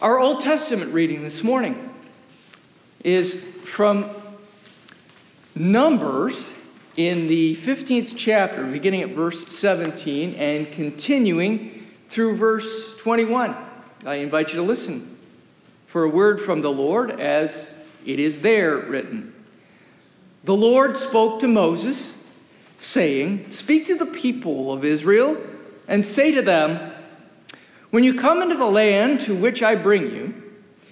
Our Old Testament reading this morning is from Numbers in the 15th chapter, beginning at verse 17 and continuing through verse 21. I invite you to listen for a word from the Lord as it is there written. The Lord spoke to Moses, saying, Speak to the people of Israel and say to them, When you come into the land to which I bring you,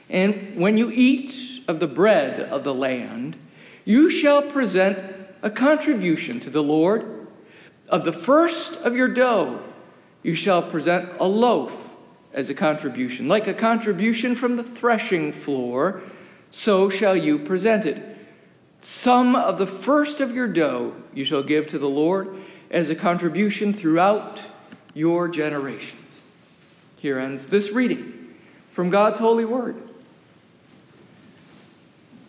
and when you eat of the bread of the land, you shall present a contribution to the Lord. Of the first of your dough, you shall present a loaf as a contribution. Like a contribution from the threshing floor, so shall you present it. Some of the first of your dough you shall give to the Lord as a contribution throughout your generations. Here ends this reading from God's holy word.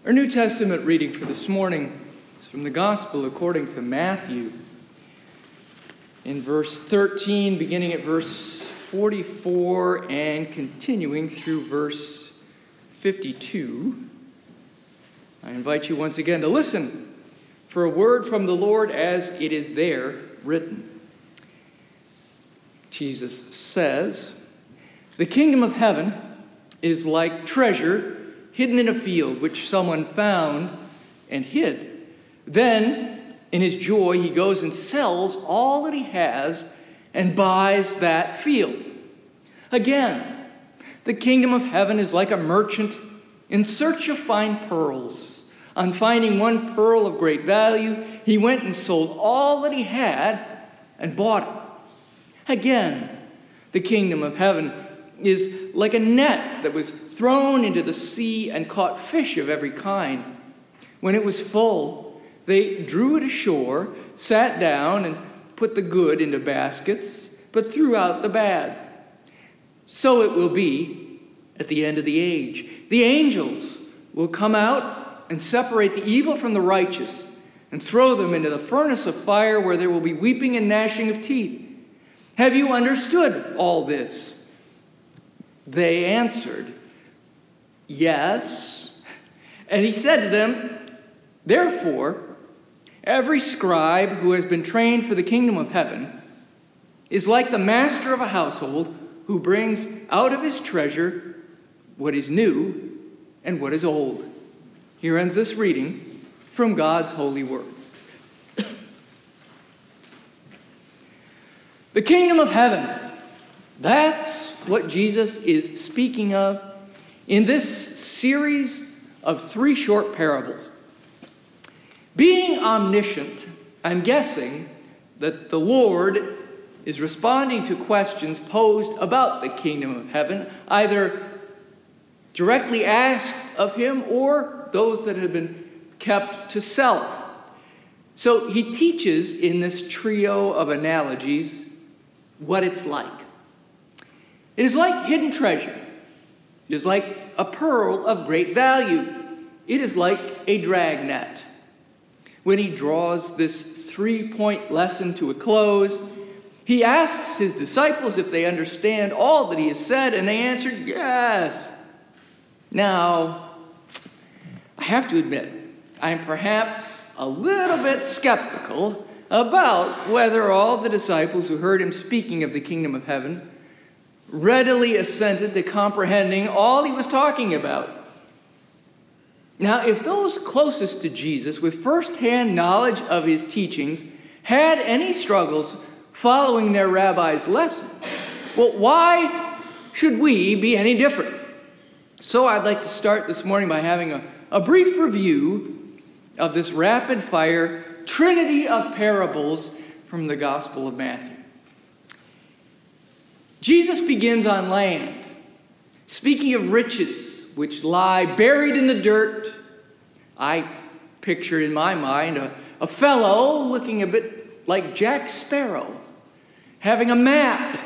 Our New Testament reading for this morning is from the Gospel according to Matthew. In verse 13, beginning at verse 44 and continuing through verse 52. I invite you once again to listen for a word from the Lord as it is there written. Jesus says, The kingdom of heaven is like treasure hidden in a field which someone found and hid. Then, in his joy, he goes and sells all that he has and buys that field. Again, the kingdom of heaven is like a merchant in search of fine pearls. On finding one pearl of great value, he went and sold all that he had and bought it. Again, the kingdom of heaven is like a net that was thrown into the sea and caught fish of every kind. When it was full, they drew it ashore, sat down, and put the good into baskets, but threw out the bad. So it will be at the end of the age. The angels will come out and separate the evil from the righteous and throw them into the furnace of fire where there will be weeping and gnashing of teeth. Have you understood all this? They answered, Yes. And he said to them, Therefore, every scribe who has been trained for the kingdom of heaven is like the master of a household who brings out of his treasure what is new and what is old. Here ends this reading from God's holy word. the kingdom of heaven. That's what Jesus is speaking of in this series of three short parables. Being omniscient, I'm guessing that the Lord is responding to questions posed about the kingdom of heaven, either directly asked of him or those that have been kept to self. So he teaches in this trio of analogies what it's like. It is like hidden treasure. It is like a pearl of great value. It is like a dragnet. When he draws this three point lesson to a close, he asks his disciples if they understand all that he has said, and they answered, Yes. Now, I have to admit, I'm perhaps a little bit skeptical about whether all the disciples who heard him speaking of the kingdom of heaven readily assented to comprehending all he was talking about. Now, if those closest to Jesus, with firsthand knowledge of his teachings, had any struggles following their rabbi's lesson, well, why should we be any different? So, I'd like to start this morning by having a a brief review of this rapid fire trinity of parables from the Gospel of Matthew. Jesus begins on land, speaking of riches which lie buried in the dirt. I picture in my mind a, a fellow looking a bit like Jack Sparrow, having a map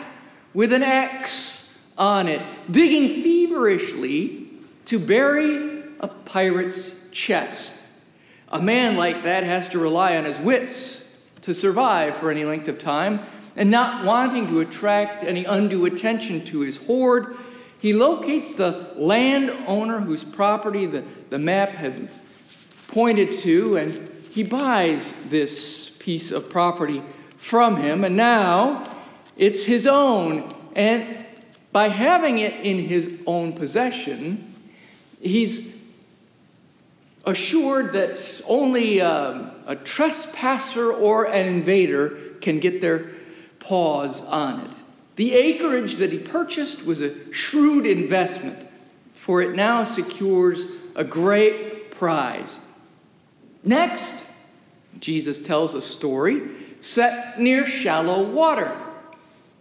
with an X on it, digging feverishly to bury a pirate's chest. A man like that has to rely on his wits to survive for any length of time, and not wanting to attract any undue attention to his hoard, he locates the landowner whose property the, the map had pointed to, and he buys this piece of property from him, and now it's his own. And by having it in his own possession, he's assured that only a, a trespasser or an invader can get their paws on it. The acreage that he purchased was a shrewd investment, for it now secures a great prize. Next, Jesus tells a story set near shallow water.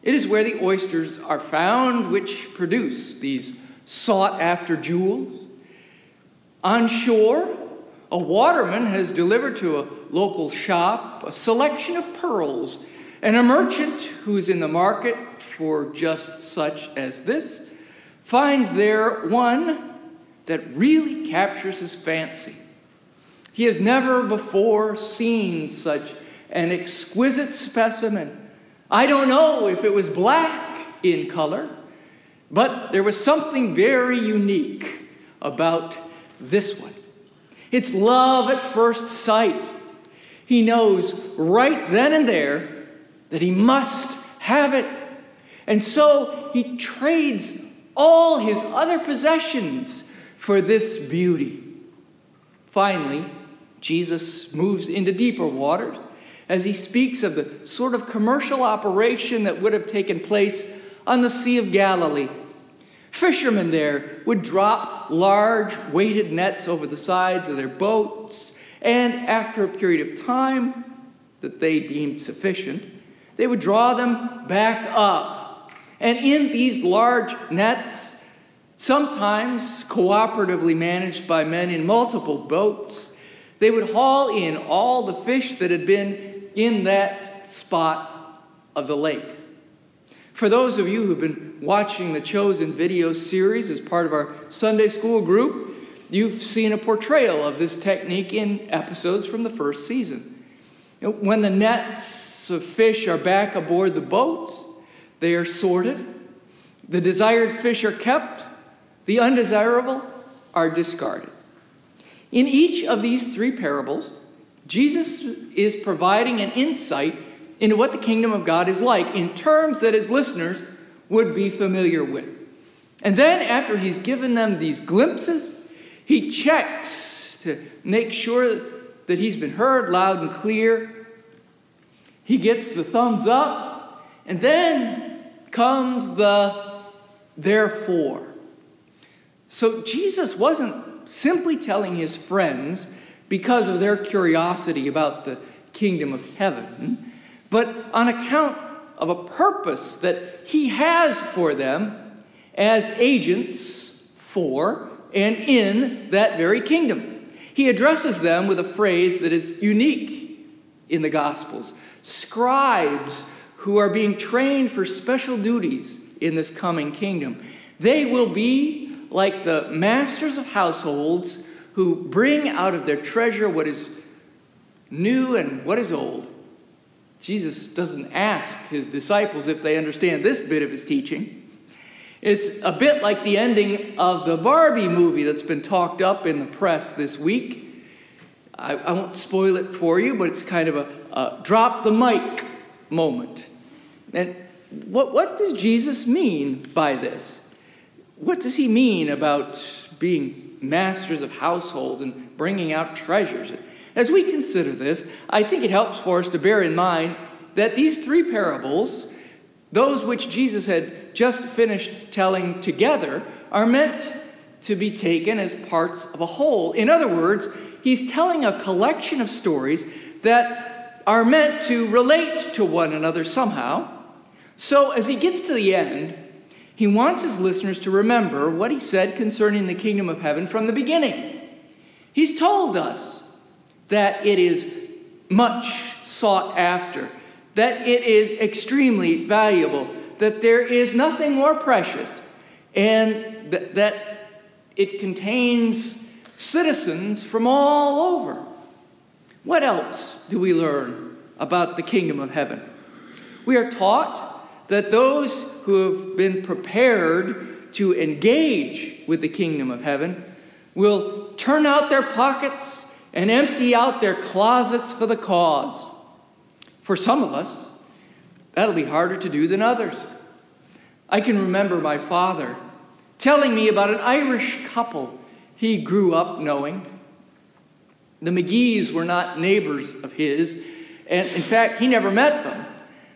It is where the oysters are found, which produce these sought after jewels. On shore, a waterman has delivered to a local shop a selection of pearls, and a merchant who's in the market for just such as this finds there one that really captures his fancy. He has never before seen such an exquisite specimen. I don't know if it was black in color, but there was something very unique about this one. It's love at first sight. He knows right then and there that he must have it. And so he trades all his other possessions for this beauty. Finally, Jesus moves into deeper waters as he speaks of the sort of commercial operation that would have taken place on the Sea of Galilee. Fishermen there would drop large weighted nets over the sides of their boats, and after a period of time that they deemed sufficient, they would draw them back up. And in these large nets, sometimes cooperatively managed by men in multiple boats, they would haul in all the fish that had been in that spot of the lake. For those of you who've been watching the Chosen video series as part of our Sunday school group, you've seen a portrayal of this technique in episodes from the first season. When the nets of fish are back aboard the boats, they are sorted. The desired fish are kept, the undesirable are discarded. In each of these three parables, Jesus is providing an insight into what the kingdom of God is like in terms that his listeners would be familiar with. And then, after he's given them these glimpses, he checks to make sure that he's been heard loud and clear. He gets the thumbs up, and then comes the therefore. So Jesus wasn't simply telling his friends because of their curiosity about the kingdom of heaven, but on account of a purpose that he has for them as agents for and in that very kingdom. He addresses them with a phrase that is unique in the Gospels scribes who are being trained for special duties in this coming kingdom. They will be like the masters of households who bring out of their treasure what is new and what is old. Jesus doesn't ask his disciples if they understand this bit of his teaching. It's a bit like the ending of the Barbie movie that's been talked up in the press this week. I, I won't spoil it for you, but it's kind of a, a drop the mic moment. And what, what does Jesus mean by this? what does he mean about being masters of households and bringing out treasures? As we consider this, I think it helps for us to bear in mind that these three parables, those which Jesus had just finished telling together, are meant to be taken as parts of a whole. In other words, he's telling a collection of stories that are meant to relate to one another somehow. So as he gets to the end, he wants his listeners to remember what he said concerning the kingdom of heaven from the beginning. He's told us that it is much sought after, that it is extremely valuable, that there is nothing more precious, and th- that it contains citizens from all over. What else do we learn about the kingdom of heaven? We are taught that those who have been prepared to engage with the kingdom of heaven will turn out their pockets and empty out their closets for the cause. For some of us, that'll be harder to do than others. I can remember my father telling me about an Irish couple he grew up knowing. The McGees were not neighbors of his, and in fact, he never met them.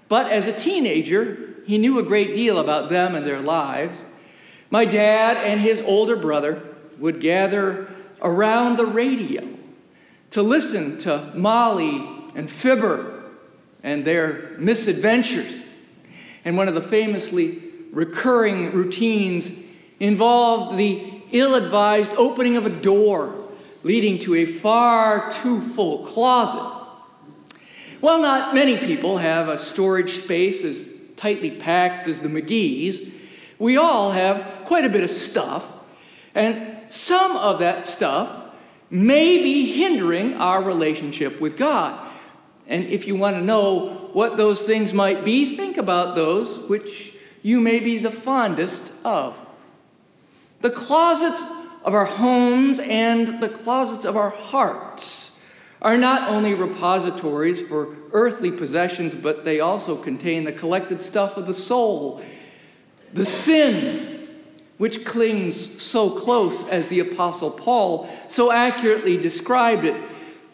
But as a teenager, he knew a great deal about them and their lives. My dad and his older brother would gather around the radio to listen to Molly and Fibber and their misadventures. And one of the famously recurring routines involved the ill advised opening of a door leading to a far too full closet. While not many people have a storage space as tightly packed as the McGees, we all have quite a bit of stuff, and some of that stuff may be hindering our relationship with God. And if you want to know what those things might be, think about those which you may be the fondest of. The closets of our homes and the closets of our hearts are not only repositories for earthly possessions, but they also contain the collected stuff of the soul, the sin which clings so close, as the Apostle Paul so accurately described it,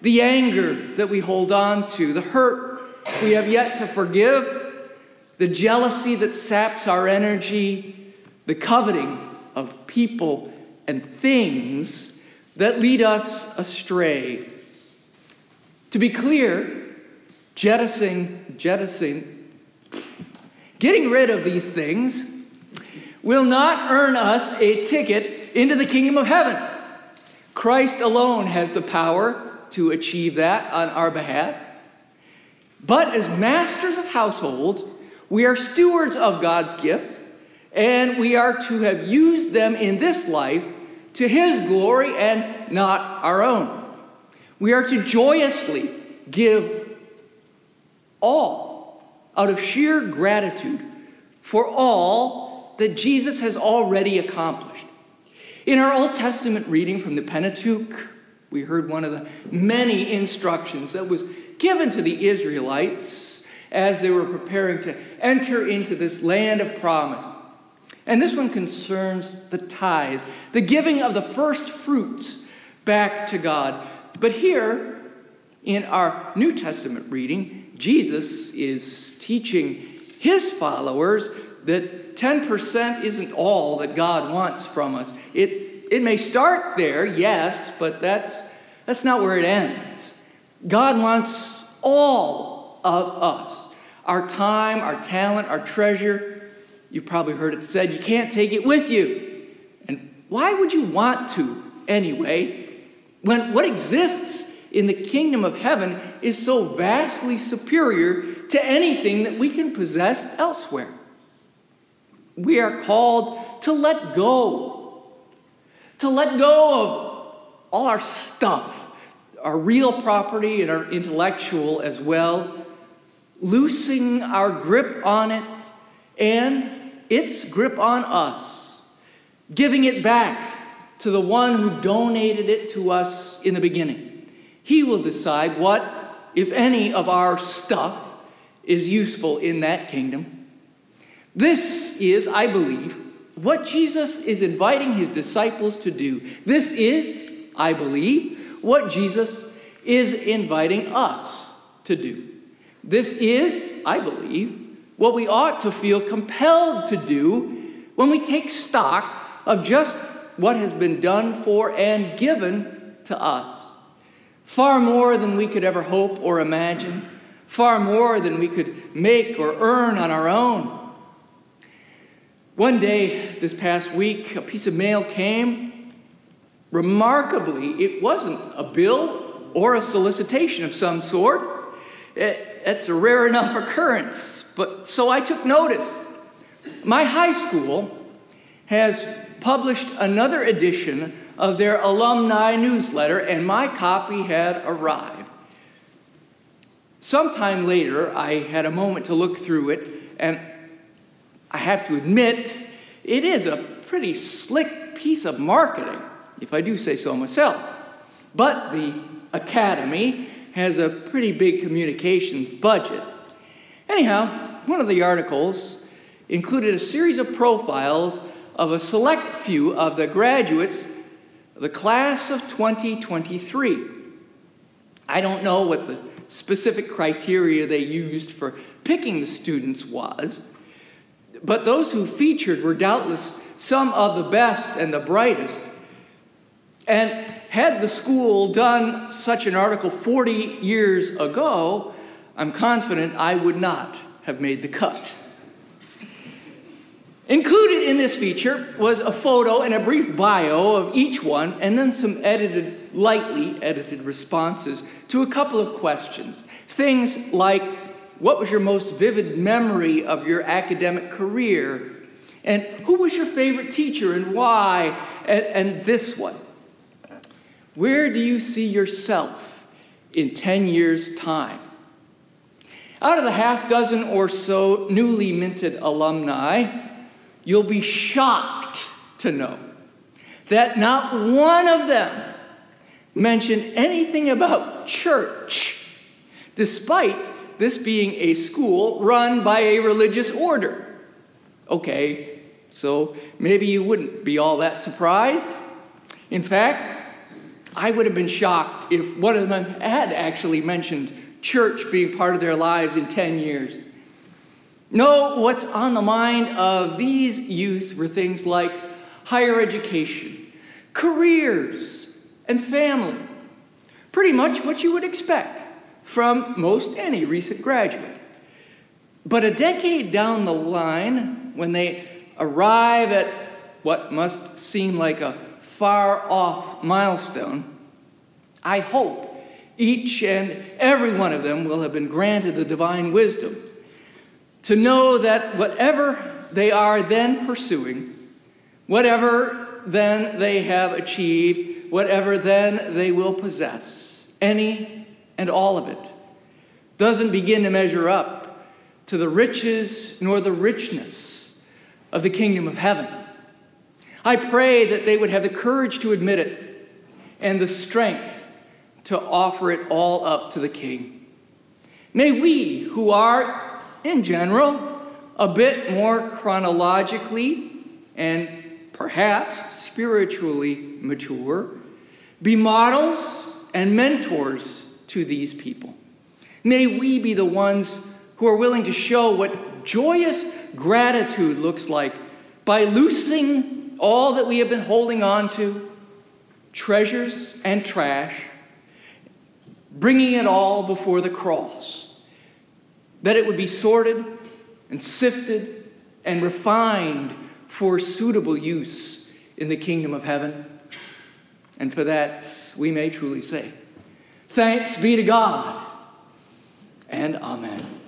the anger that we hold on to, the hurt we have yet to forgive, the jealousy that saps our energy, the coveting of people and things that lead us astray. To be clear, jettisoning, jettisoning, getting rid of these things will not earn us a ticket into the kingdom of heaven. Christ alone has the power to achieve that on our behalf. But as masters of households, we are stewards of God's gifts, and we are to have used them in this life to His glory and not our own. We are to joyously give all out of sheer gratitude for all that Jesus has already accomplished. In our Old Testament reading from the Pentateuch, we heard one of the many instructions that was given to the Israelites as they were preparing to enter into this land of promise. And this one concerns the tithe, the giving of the first fruits back to God. But here, in our New Testament reading, Jesus is teaching his followers that 10% isn't all that God wants from us. It, it may start there, yes, but that's, that's not where it ends. God wants all of us our time, our talent, our treasure. You've probably heard it said, you can't take it with you. And why would you want to anyway? When what exists in the kingdom of heaven is so vastly superior to anything that we can possess elsewhere. We are called to let go, to let go of all our stuff, our real property and our intellectual as well, loosing our grip on it and its grip on us, giving it back to the one who donated it to us in the beginning. He will decide what, if any, of our stuff is useful in that kingdom. This is, I believe, what Jesus is inviting his disciples to do. This is, I believe, what Jesus is inviting us to do. This is, I believe, what we ought to feel compelled to do when we take stock of just what has been done for and given to us. Far more than we could ever hope or imagine, far more than we could make or earn on our own. One day this past week, a piece of mail came. Remarkably, it wasn't a bill or a solicitation of some sort. It, it's a rare enough occurrence. But so I took notice. My high school has published another edition of their alumni newsletter, and my copy had arrived. Sometime later, I had a moment to look through it, and I have to admit, it is a pretty slick piece of marketing, if I do say so myself. But the Academy has a pretty big communications budget. Anyhow, one of the articles included a series of profiles of a select few of the graduates of the class of 2023. I don't know what the specific criteria they used for picking the students was, but those who featured were doubtless some of the best and the brightest. And had the school done such an article 40 years ago, I'm confident I would not have made the cut. Included in this feature was a photo and a brief bio of each one, and then some edited, lightly edited responses to a couple of questions. Things like what was your most vivid memory of your academic career? And who was your favorite teacher and why? And, and this one. Where do you see yourself in 10 years' time? Out of the half dozen or so newly minted alumni, you'll be shocked to know that not one of them mentioned anything about church, despite this being a school run by a religious order. Okay, so maybe you wouldn't be all that surprised. In fact, I would have been shocked if one of them had actually mentioned church being part of their lives in 10 years. No, what's on the mind of these youth were things like higher education, careers, and family. Pretty much what you would expect from most any recent graduate. But a decade down the line, when they arrive at what must seem like a far off milestone, I hope each and every one of them will have been granted the divine wisdom to know that whatever they are then pursuing, whatever then they have achieved, whatever then they will possess, any and all of it doesn't begin to measure up to the riches nor the richness of the kingdom of heaven. I pray that they would have the courage to admit it and the strength to offer it all up to the King. May we, who are, in general, a bit more chronologically and perhaps spiritually mature, be models and mentors to these people. May we be the ones who are willing to show what joyous gratitude looks like by loosing all that we have been holding on to treasures and trash, bringing it all before the cross, that it would be sorted and sifted and refined for suitable use in the kingdom of heaven. And for that, we may truly say, Thanks be to God, and Amen.